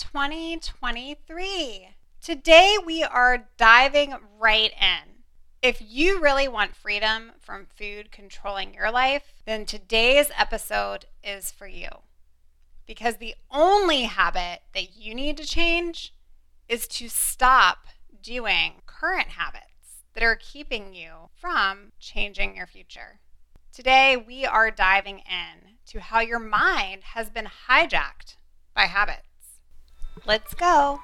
2023. Today we are diving right in. If you really want freedom from food controlling your life, then today's episode is for you. Because the only habit that you need to change is to stop doing current habits that are keeping you from changing your future. Today, we are diving in to how your mind has been hijacked by habits. Let's go.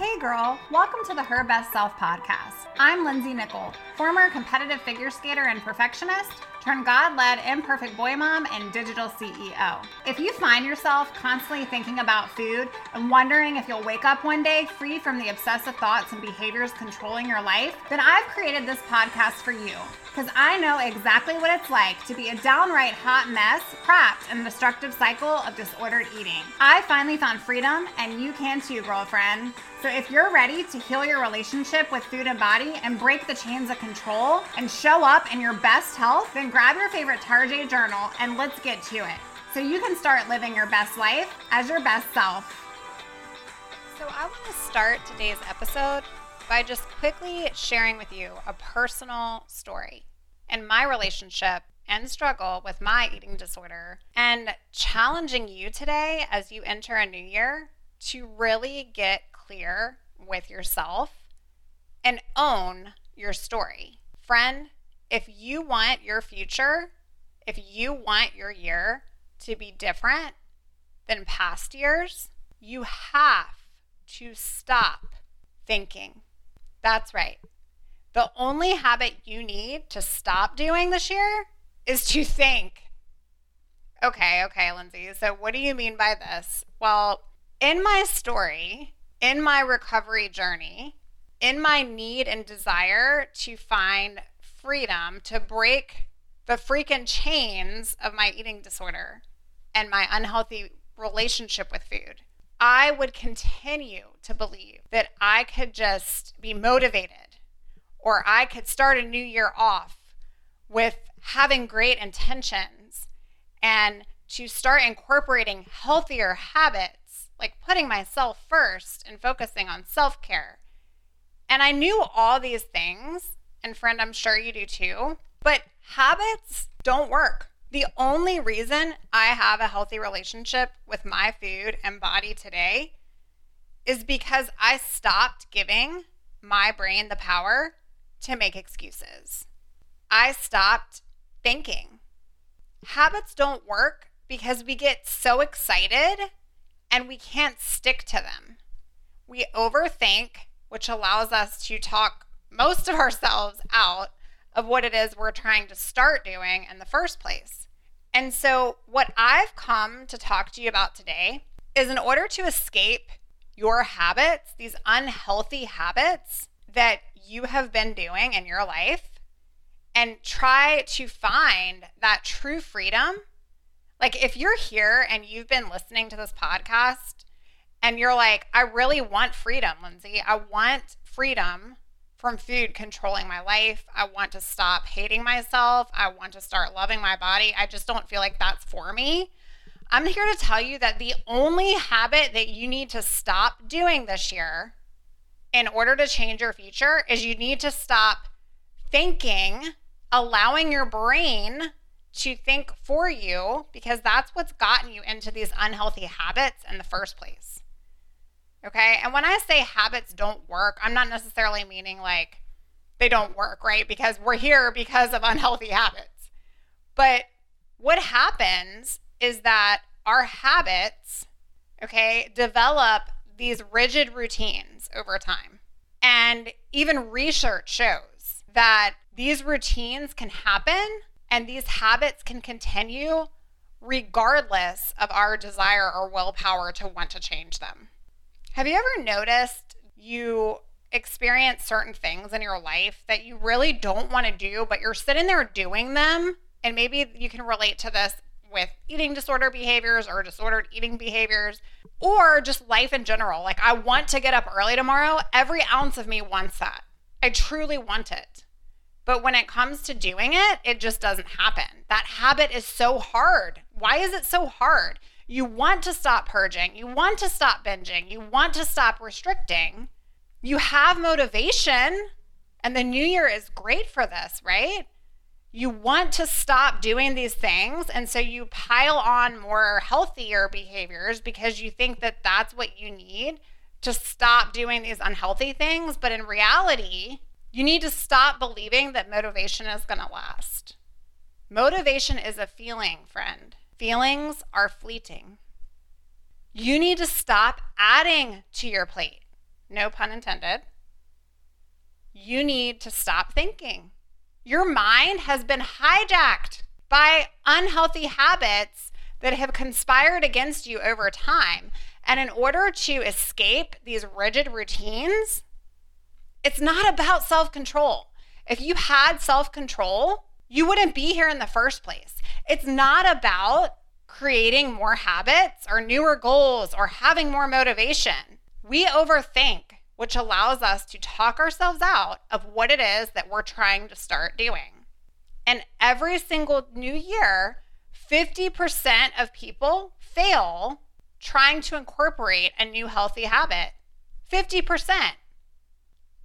Hey girl, welcome to the Her Best Self podcast. I'm Lindsay Nickel, former competitive figure skater and perfectionist turn God led imperfect boy mom and digital CEO. If you find yourself constantly thinking about food and wondering if you'll wake up one day free from the obsessive thoughts and behaviors controlling your life, then I've created this podcast for you because I know exactly what it's like to be a downright hot mess trapped in a destructive cycle of disordered eating. I finally found freedom, and you can too, girlfriend. So if you're ready to heal your relationship with food and body and break the chains of control and show up in your best health, then grab your favorite Tarjay journal and let's get to it. So you can start living your best life as your best self. So I want to start today's episode by just quickly sharing with you a personal story and my relationship and struggle with my eating disorder and challenging you today as you enter a new year to really get clear with yourself and own your story. Friend, if you want your future, if you want your year to be different than past years, you have to stop thinking that's right. The only habit you need to stop doing this year is to think. Okay, okay, Lindsay. So, what do you mean by this? Well, in my story, in my recovery journey, in my need and desire to find freedom, to break the freaking chains of my eating disorder and my unhealthy relationship with food, I would continue to believe that I could just be motivated or I could start a new year off with having great intentions and to start incorporating healthier habits, like putting myself first and focusing on self care. And I knew all these things, and friend, I'm sure you do too, but habits don't work. The only reason I have a healthy relationship with my food and body today is because I stopped giving my brain the power to make excuses. I stopped thinking. Habits don't work because we get so excited and we can't stick to them. We overthink, which allows us to talk most of ourselves out of what it is we're trying to start doing in the first place. And so, what I've come to talk to you about today is in order to escape your habits, these unhealthy habits that you have been doing in your life, and try to find that true freedom. Like, if you're here and you've been listening to this podcast and you're like, I really want freedom, Lindsay, I want freedom from food controlling my life. I want to stop hating myself. I want to start loving my body. I just don't feel like that's for me. I'm here to tell you that the only habit that you need to stop doing this year in order to change your future is you need to stop thinking, allowing your brain to think for you, because that's what's gotten you into these unhealthy habits in the first place. Okay. And when I say habits don't work, I'm not necessarily meaning like they don't work, right? Because we're here because of unhealthy habits. But what happens is that our habits, okay, develop these rigid routines over time. And even research shows that these routines can happen and these habits can continue regardless of our desire or willpower to want to change them. Have you ever noticed you experience certain things in your life that you really don't want to do, but you're sitting there doing them? And maybe you can relate to this with eating disorder behaviors or disordered eating behaviors or just life in general. Like, I want to get up early tomorrow. Every ounce of me wants that. I truly want it. But when it comes to doing it, it just doesn't happen. That habit is so hard. Why is it so hard? You want to stop purging. You want to stop binging. You want to stop restricting. You have motivation, and the new year is great for this, right? You want to stop doing these things. And so you pile on more healthier behaviors because you think that that's what you need to stop doing these unhealthy things. But in reality, you need to stop believing that motivation is going to last. Motivation is a feeling, friend. Feelings are fleeting. You need to stop adding to your plate. No pun intended. You need to stop thinking. Your mind has been hijacked by unhealthy habits that have conspired against you over time. And in order to escape these rigid routines, it's not about self control. If you had self control, you wouldn't be here in the first place. It's not about creating more habits or newer goals or having more motivation. We overthink, which allows us to talk ourselves out of what it is that we're trying to start doing. And every single new year, 50% of people fail trying to incorporate a new healthy habit. 50%.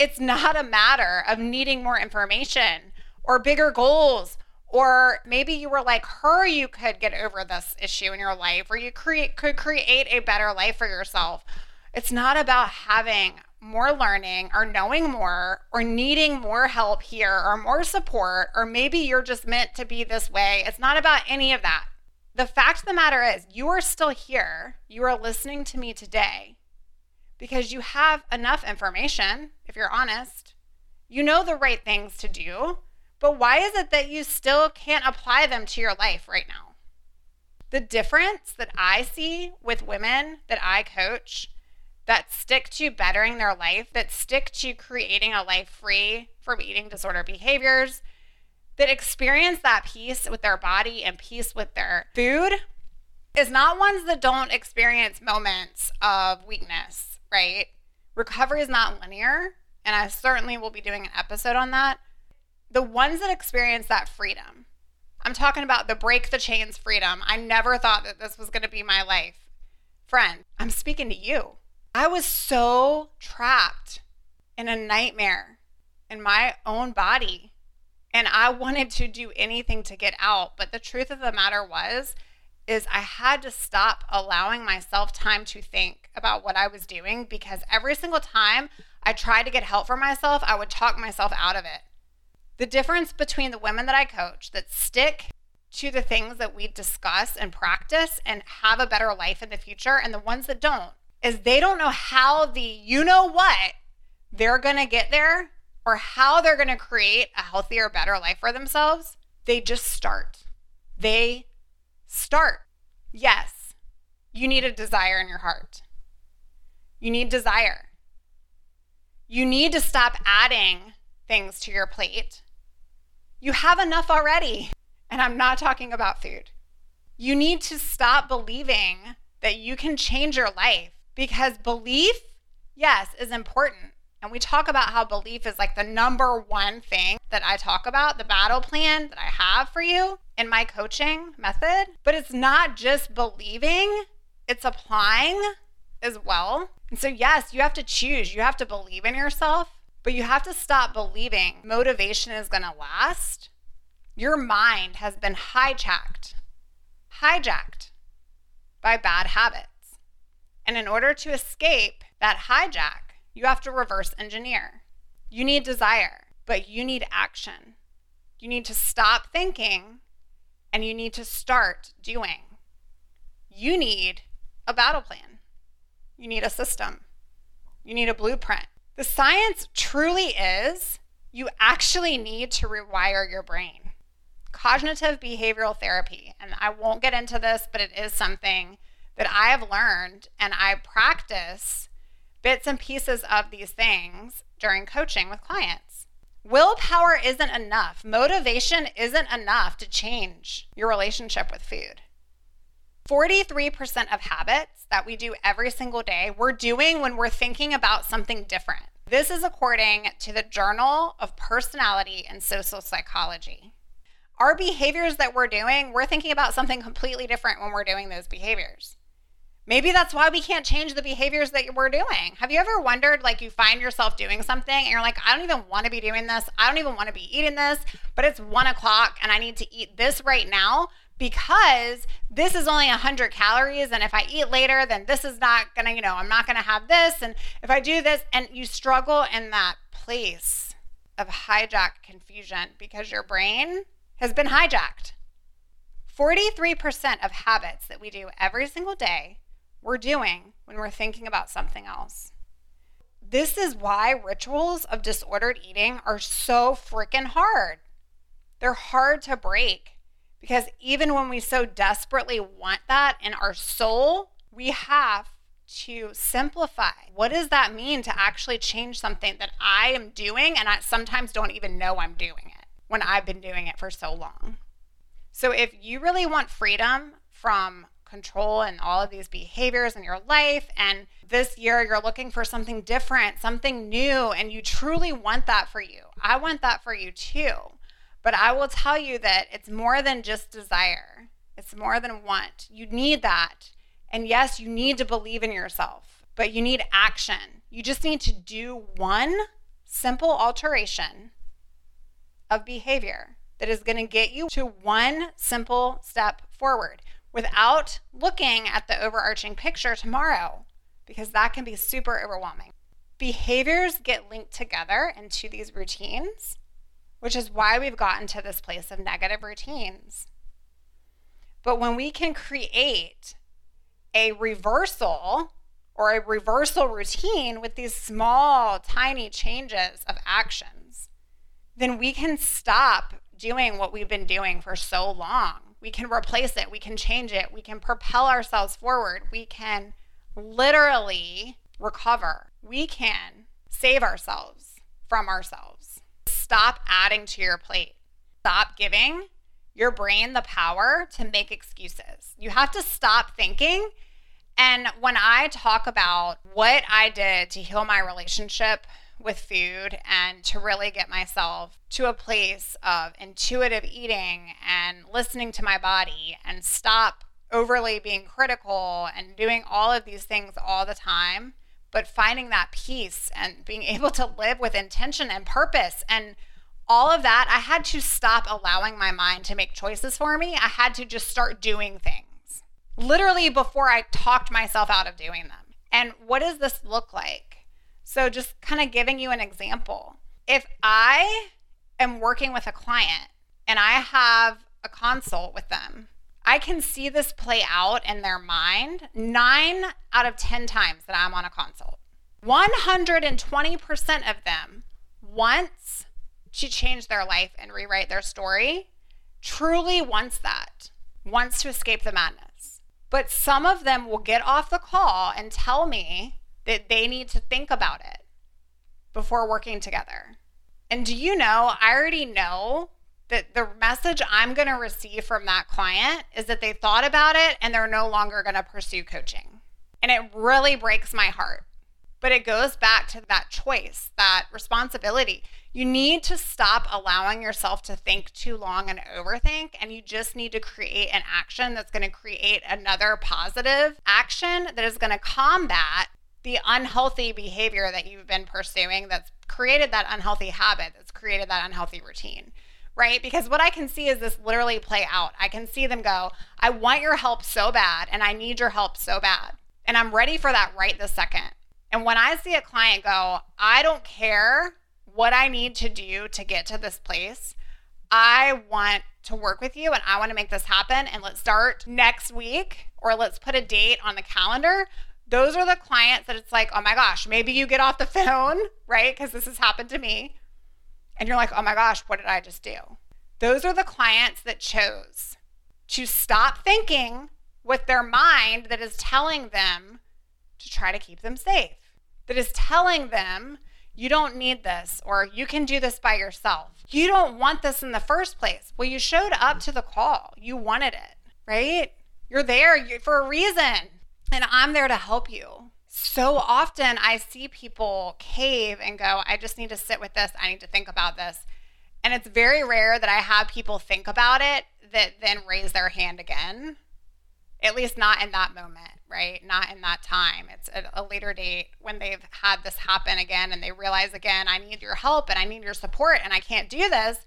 It's not a matter of needing more information or bigger goals or maybe you were like her you could get over this issue in your life or you create could create a better life for yourself. It's not about having more learning or knowing more or needing more help here or more support or maybe you're just meant to be this way. It's not about any of that. The fact of the matter is you are still here. You are listening to me today because you have enough information, if you're honest. You know the right things to do, but why is it that you still can't apply them to your life right now? The difference that I see with women that I coach that stick to bettering their life, that stick to creating a life free from eating disorder behaviors, that experience that peace with their body and peace with their food, is not ones that don't experience moments of weakness right? Recovery is not linear, and I certainly will be doing an episode on that. The ones that experience that freedom, I'm talking about the break the chains freedom. I never thought that this was going to be my life. Friend, I'm speaking to you. I was so trapped in a nightmare in my own body, and I wanted to do anything to get out. But the truth of the matter was, is I had to stop allowing myself time to think about what I was doing because every single time I tried to get help for myself, I would talk myself out of it. The difference between the women that I coach that stick to the things that we discuss and practice and have a better life in the future and the ones that don't is they don't know how the you know what they're going to get there or how they're going to create a healthier, better life for themselves. They just start. They Start. Yes, you need a desire in your heart. You need desire. You need to stop adding things to your plate. You have enough already. And I'm not talking about food. You need to stop believing that you can change your life because belief, yes, is important. And we talk about how belief is like the number one thing that I talk about, the battle plan that I have for you in my coaching method. But it's not just believing, it's applying as well. And so, yes, you have to choose. You have to believe in yourself, but you have to stop believing motivation is going to last. Your mind has been hijacked, hijacked by bad habits. And in order to escape that hijack, you have to reverse engineer. You need desire, but you need action. You need to stop thinking and you need to start doing. You need a battle plan. You need a system. You need a blueprint. The science truly is you actually need to rewire your brain. Cognitive behavioral therapy, and I won't get into this, but it is something that I have learned and I practice bits and pieces of these things during coaching with clients. Willpower isn't enough. Motivation isn't enough to change your relationship with food. 43% of habits that we do every single day, we're doing when we're thinking about something different. This is according to the Journal of Personality and Social Psychology. our behaviors that we're doing, we're thinking about something completely different when we're doing those behaviors. Maybe that's why we can't change the behaviors that we're doing. Have you ever wondered, like, you find yourself doing something and you're like, I don't even want to be doing this. I don't even want to be eating this, but it's one o'clock and I need to eat this right now because this is only 100 calories. And if I eat later, then this is not to, you know, I'm not to have this. And if I do this, and you struggle in that place of hijack confusion because your brain has been hijacked. 43% of habits that we do every single day we're doing when we're thinking about something else. This is why rituals of disordered eating are so freaking hard. They're hard to break because even when we so desperately want that in our soul, we have to simplify. What does that mean to actually change something that I am doing and I sometimes don't even know I'm doing it when I've been doing it for so long? So, if you really want freedom from control and all of these behaviors in your life. And this year, you're looking for something different, something new, and you truly want that for you. I want that for you too. But I will tell you that it's more than just desire, it's more than want. You need that. And yes, you need to believe in yourself, but you need action. You just need to do one simple alteration of behavior that is going to get you to one simple step forward without looking at the overarching picture tomorrow, because that can be super overwhelming. Behaviors get linked together into these routines, which is why we've gotten to this place of negative routines. But when we can create a reversal or a reversal routine with these small, tiny changes of actions, then we can stop doing what we've been doing for so long we can replace it. We can change it. We can propel ourselves forward. We can literally recover. We can save ourselves from ourselves. Stop adding to your plate. Stop giving your brain the power to make excuses. You have to stop thinking. And when I talk about what I did to heal my relationship with food and to really get myself to a place of intuitive eating and listening to my body and stop overly being critical and doing all of these things all the time, but finding that peace and being able to live with intention and purpose and all of that, I had to stop allowing my mind to make choices for me. I had to just start doing things literally before I talked myself out of doing them. And what does this look like? So, just kind of giving you an example. If I am working with a client and I have a consult with them, I can see this play out in their mind nine out of 10 times that I'm on a consult. 120% of them, once to change their life and rewrite their story, truly wants that, wants to escape the madness. But some of them will get off the call and tell me that they need to think about it before working together. And do you know, I already know that the message I'm going to receive from that client is that they thought about it and they're no longer going to pursue coaching. And it really breaks my heart. But it goes back to that choice, that responsibility. You need to stop allowing yourself to think too long and overthink, and you just need to create an action that's going to create another positive action that is going to combat the unhealthy behavior that you've been pursuing that's created that unhealthy habit, that's created that unhealthy routine, right? Because what I can see is this literally play out. I can see them go, I want your help so bad, and I need your help so bad. And I'm ready for that right this second. And when I see a client go, I don't care what I need to do to get to this place, I want to work with you and I want to make this happen. And let's start next week or let's put a date on the calendar those are the clients that it's like, oh my gosh, maybe you get off the phone, right? Because this has happened to me. And you're like, oh my gosh, what did I just do? Those are the clients that chose to stop thinking with their mind that is telling them to try to keep them safe, that is telling them, you don't need this, or you can do this by yourself. You don't want this in the first place. Well, you showed up to the call, you wanted it, right? You're there for a reason and I'm there to help you. So often I see people cave and go, I just need to sit with this. I need to think about this. And it's very rare that I have people think about it that then raise their hand again. At least not in that moment, right? Not in that time. It's at a later date when they've had this happen again and they realize again, I need your help and I need your support and I can't do this.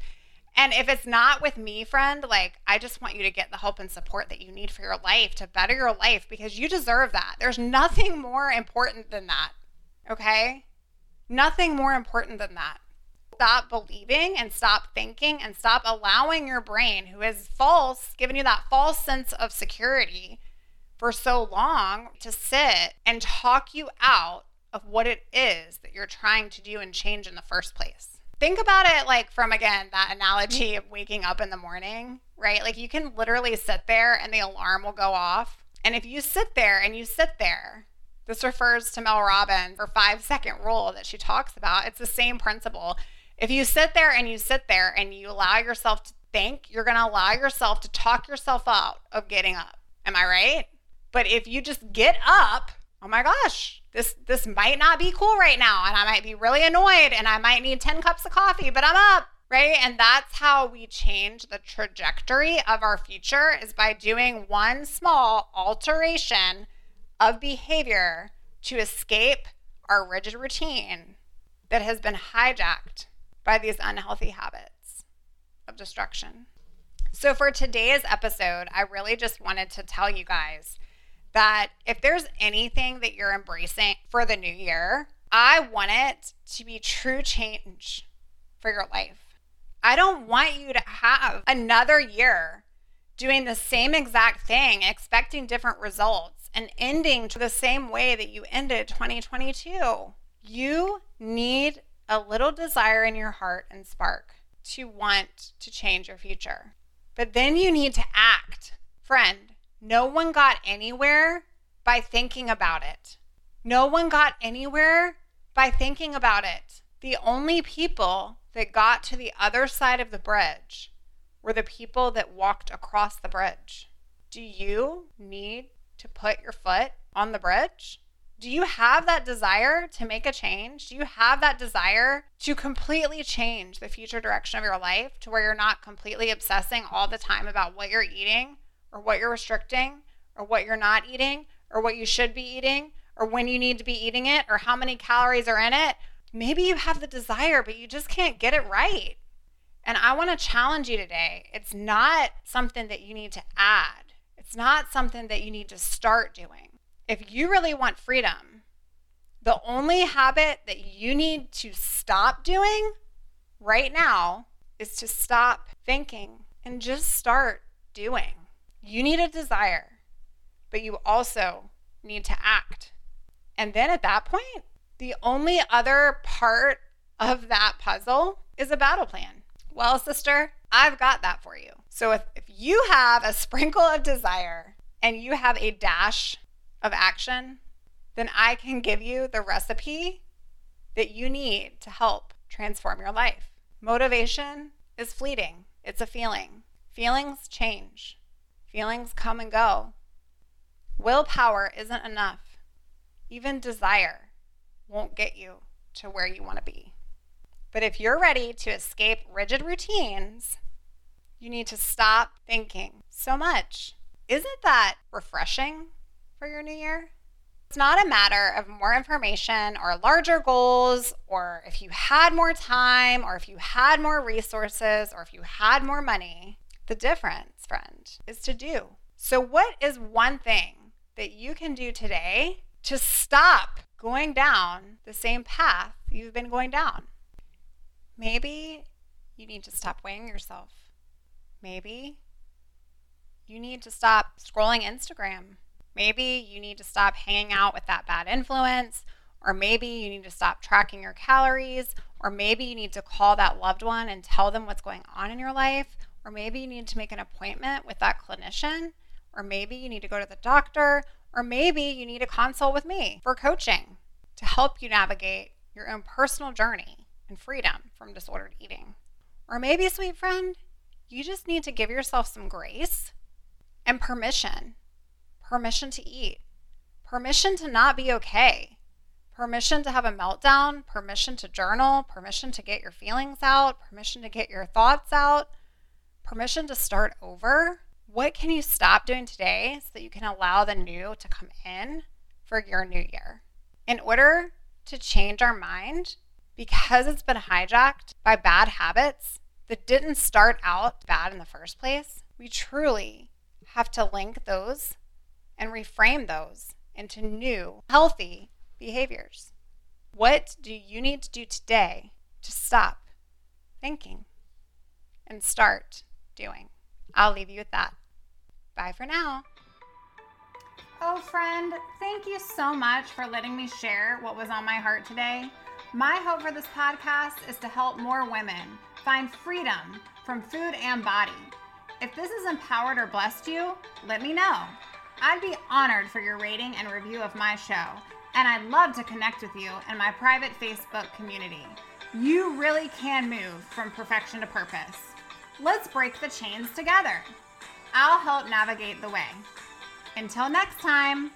And if it's not with me, friend, like I just want you to get the help and support that you need for your life to better your life because you deserve that. There's nothing more important than that. Okay? Nothing more important than that. Stop believing and stop thinking and stop allowing your brain, who is false, giving you that false sense of security for so long, to sit and talk you out of what it is that you're trying to do and change in the first place. Think about it like from again that analogy mm-hmm. of waking up in the morning, right? Like you can literally sit there and the alarm will go off. And if you sit there and you sit there this refers to Mel Robbins, her five second rule that she talks about. It's the same principle. If you sit there and you sit there and you allow yourself to think, you're going to allow yourself to talk yourself out of getting up. Am I right? But if you just get up, oh my gosh, this this might not be cool right now and I might be really annoyed and I might need 10 cups of coffee, but I'm up, right? And that's how we change the trajectory of our future is by doing one small alteration of behavior to escape our rigid routine that has been hijacked by these unhealthy habits of destruction. So, for today's episode, I really just wanted to tell you guys that if there's anything that you're embracing for the new year, I want it to be true change for your life. I don't want you to have another year doing the same exact thing, expecting different results and ending the same way that you ended 2022. You need a little desire in your heart and spark to want to change your future. But then you need to act. Friend, no one got anywhere by thinking about it. No one got anywhere by thinking about it. The only people that got to the other side of the bridge were the people that walked across the bridge. Do you need to put your foot on the bridge? Do you have that desire to make a change? Do you have that desire to completely change the future direction of your life to where you're not completely obsessing all the time about what you're eating or what you're restricting or what you're not eating or what you should be eating or when you need to be eating it or how many calories are in it? Maybe you have the desire, but you just can't get it right. And I want to challenge you today. It's not something that you need to add it's not something that you need to start doing. If you really want freedom, the only habit that you need to stop doing right now is to stop thinking and just start doing. You need a desire, but you also need to act. And then at that point, the only other part of that puzzle is a battle plan. Well, sister, I've got that for you. So if, if you have a sprinkle of desire and you have a dash of action, then I can give you the recipe that you need to help transform your life. Motivation is fleeting, it's a feeling. Feelings change, feelings come and go. Willpower isn't enough. Even desire won't get you to where you want to be. But if you're ready to escape rigid routines you need to stop thinking so much. Isn't that refreshing for your new year? It's not a matter of more information or larger goals, or if you had more time, or if you had more resources, or if you had more money. The difference, friend, is to do. So, what is one thing that you can do today to stop going down the same path you've been going down? Maybe you need to stop weighing yourself Maybe you need to stop scrolling Instagram. Maybe you need to stop hanging out with that bad influence. Or maybe you need to stop tracking your calories. Or maybe you need to call that loved one and tell them what's going on in your life. Or maybe you need to make an appointment with that clinician. Or maybe you need to go to the doctor. Or maybe you need a consult with me for coaching to help you navigate your own personal journey and freedom from disordered eating. Or maybe, sweet friend, you just need to give yourself some grace and permission permission to eat, permission to not be okay, permission to have a meltdown, permission to journal, permission to get your feelings out, permission to get your thoughts out, permission to start over. What can you stop doing today so that you can allow the new to come in for your new year? In order to change our mind, because it's been hijacked by bad habits that didn't start out bad in the first place, we truly have to link those and reframe those into new, healthy behaviors. What do you need to do today to stop thinking and start doing? I'll leave you with that. Bye for now. Oh, friend, thank you so much for letting me share what was on my heart today. My hope for this podcast is to help more women find freedom from food and body. If this has empowered or blessed you, let me know. I'd be honored for your rating and review of my show, and I'd love to connect with you in my private Facebook community. You really can move from perfection to purpose. Let's break the chains together. I'll help navigate the way. Until next time,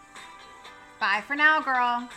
bye for now, girl.